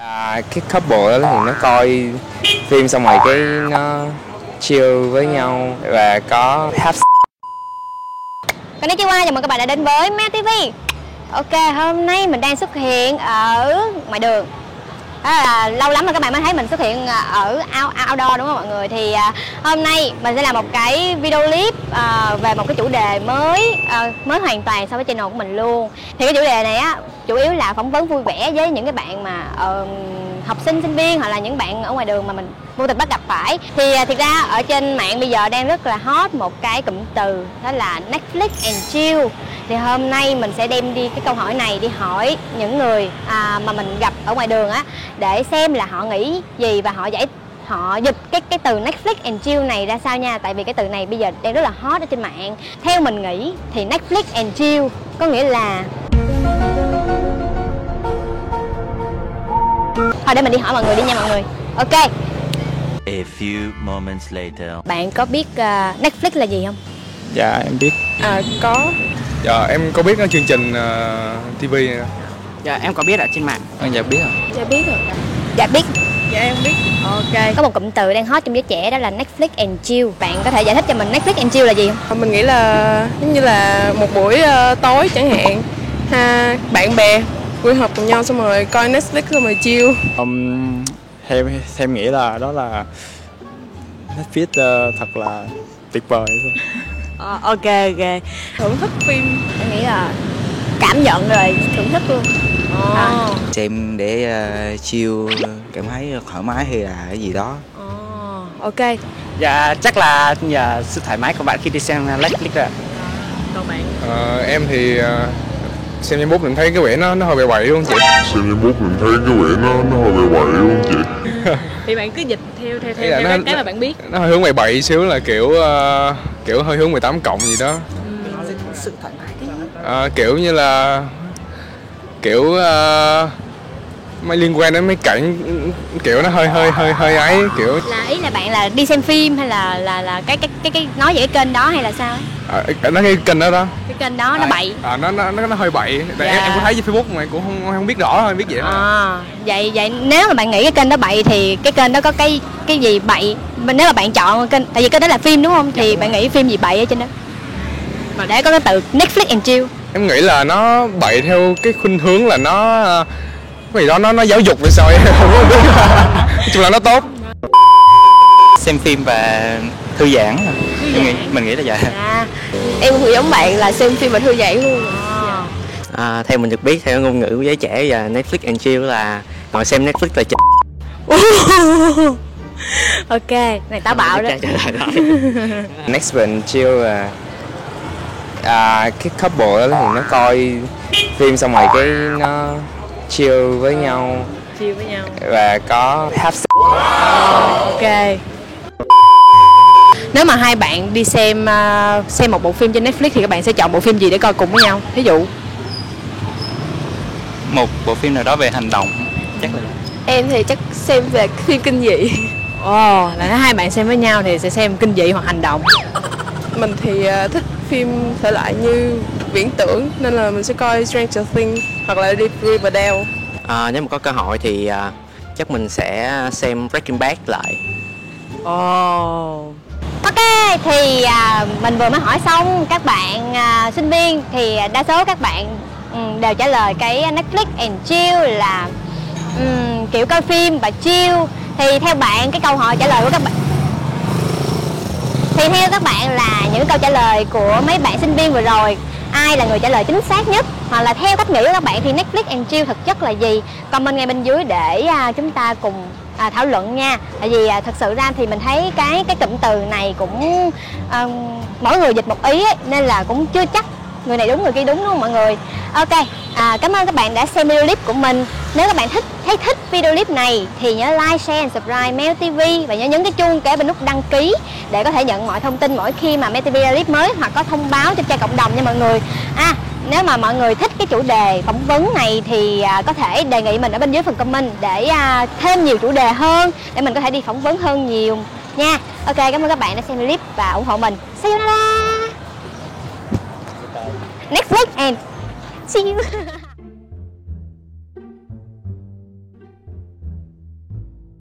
À, cái couple đó thì nó coi phim xong rồi cái nó chill với nhau và có have qua chào mừng các bạn đã đến với Mel TV Ok, hôm nay mình đang xuất hiện ở ngoài đường. Đó là lâu lắm rồi các bạn mới thấy mình xuất hiện à, ở out, outdoor đúng không mọi người? Thì à, hôm nay mình sẽ làm một cái video clip à, về một cái chủ đề mới à, mới hoàn toàn so với channel của mình luôn. Thì cái chủ đề này á chủ yếu là phỏng vấn vui vẻ với những cái bạn mà uh, học sinh sinh viên hoặc là những bạn ở ngoài đường mà mình vô tình bắt gặp phải. Thì à, thực ra ở trên mạng bây giờ đang rất là hot một cái cụm từ đó là Netflix and chill. Thì hôm nay mình sẽ đem đi cái câu hỏi này đi hỏi những người à, mà mình gặp ở ngoài đường á để xem là họ nghĩ gì và họ giải họ dịch cái cái từ Netflix and chill này ra sao nha. Tại vì cái từ này bây giờ đang rất là hot ở trên mạng. Theo mình nghĩ thì Netflix and chill có nghĩa là thôi để mình đi hỏi mọi người đi nha mọi người. Ok. A few moments later. bạn có biết uh, Netflix là gì không? Dạ em biết. À có. Dạ em có biết chương trình uh, TV này. Dạ em có biết ở trên mạng. Anh dạ biết à Dạ biết rồi. Dạ biết. Dạ em biết. Ok. Có một cụm từ đang hot trong giới trẻ đó là Netflix and chill. Bạn có thể giải thích cho mình Netflix and chill là gì không? Ờ, Mình nghĩ là giống như là một buổi ờ, tối chẳng hạn. Ha, Bạn bè quy hợp cùng nhau xong rồi coi Netflix xong rồi chill Um, theo theo em nghĩ là đó là Netflix ờ, thật là tuyệt vời. Ờ, Ok ok. Thưởng thức phim. Em nghĩ là cảm nhận rồi thưởng thức luôn. À. xem để uh, chill cảm thấy thoải mái hay là cái gì đó. Ờ, Ok. Dạ chắc là nhờ sự thoải mái của bạn khi đi xem Netflix rồi ạ. Còn bạn? Ờ, em thì uh, xem Facebook mình thấy cái vẻ nó nó hơi bậy bậy luôn chị. xem Facebook mình thấy cái vẻ nó nó hơi bậy bậy luôn chị Thì bạn cứ dịch theo theo theo, theo nó- cái, cái mà bạn biết Nó hơi hướng bậy bậy xíu là kiểu ờ, kiểu hơi hướng 18 cộng gì đó. Sự thoải mái Ờ, kiểu như là kiểu uh, mấy liên quan đến mấy cảnh kiểu nó hơi hơi hơi hơi ấy kiểu là ý là bạn là đi xem phim hay là là là cái cái cái, cái nói về cái kênh đó hay là sao ấy? à, nó cái kênh đó đó. Cái kênh đó nó bậy. à, nó nó nó nó hơi bậy. Tại Dạ. em, em có thấy trên Facebook mà cũng không không biết rõ thôi biết vậy thôi à vậy vậy nếu mà bạn nghĩ cái kênh đó bậy thì cái kênh đó có cái cái gì bậy? Mà nếu mà bạn chọn kênh tại vì kênh đó là phim đúng không? Thì bạn nghĩ phim gì bậy ở trên đó? Mà để có cái từ Netflix and chill. Em nghĩ là nó bậy theo cái khuynh hướng là nó cái gì đó nó nó giáo dục về sao em? Không có biết. Nói chung là nó tốt. Xem phim và thư giãn em nghĩ mình nghĩ là vậy. À, Em cũng giống bạn là xem phim và thư giãn luôn. À. à, theo mình được biết theo ngôn ngữ của giới trẻ và Netflix and chill là ngồi xem Netflix là ch- ok này táo bạo đó. Next and chill là à, cái couple đó thì nó coi phim xong rồi cái nó chill với nhau. Chill với nhau. Và có have Ok. Nếu mà hai bạn đi xem ờ, xem một bộ phim trên Netflix thì các bạn sẽ chọn bộ phim gì để coi cùng với nhau? Ví dụ. Một bộ phim nào đó về hành động chắc là Em thì chắc xem về phim kinh dị. Ồ, là nếu hai bạn xem với nhau thì sẽ xem kinh dị hoặc hành động. Mình thì ờ, thích phim thể loại như viễn tưởng Nên là mình sẽ coi Stranger Things hoặc là Deep Riverdale. À, nếu mà có cơ hội thì à, chắc mình sẽ xem Breaking Bad lại. Ồ. Ok, thì à, mình vừa mới hỏi xong các bạn à, sinh viên thì đa số các bạn ừ, đều trả lời cái Netflix and chill là ừm, kiểu coi phim và chill. Thì theo bạn cái câu hỏi trả lời của các bạn thì theo các bạn là những câu trả lời của mấy bạn sinh viên vừa rồi ai là người trả lời chính xác nhất? Hoặc là theo cách nghĩ của các bạn thì Netflix and chill thực chất là gì? Comment ngay bên dưới để à, chúng ta cùng à, thảo luận nha. Tại vì à, thật sự ra thì mình thấy cái cái cụm từ này cũng à, mỗi người dịch một ý ấy, nên là cũng chưa chắc người này đúng người kia đúng đúng không mọi người? Ok à, cảm ơn các bạn đã xem video clip của mình. Nếu các bạn thích thấy thích video clip này thì nhớ like share and subscribe Mel TV và nhớ nhấn cái chuông kế bên nút đăng ký để có thể nhận mọi thông tin mỗi khi mà Mel TV ra clip mới hoặc có thông báo trên trang cộng đồng nha mọi người. À nếu mà mọi người thích cái chủ đề phỏng vấn này thì à, có thể đề nghị mình ở bên dưới phần comment để à, thêm nhiều chủ đề hơn để mình có thể đi phỏng vấn hơn nhiều nha. Ok cảm ơn các bạn đã xem clip và ủng hộ mình. See you later week. and see you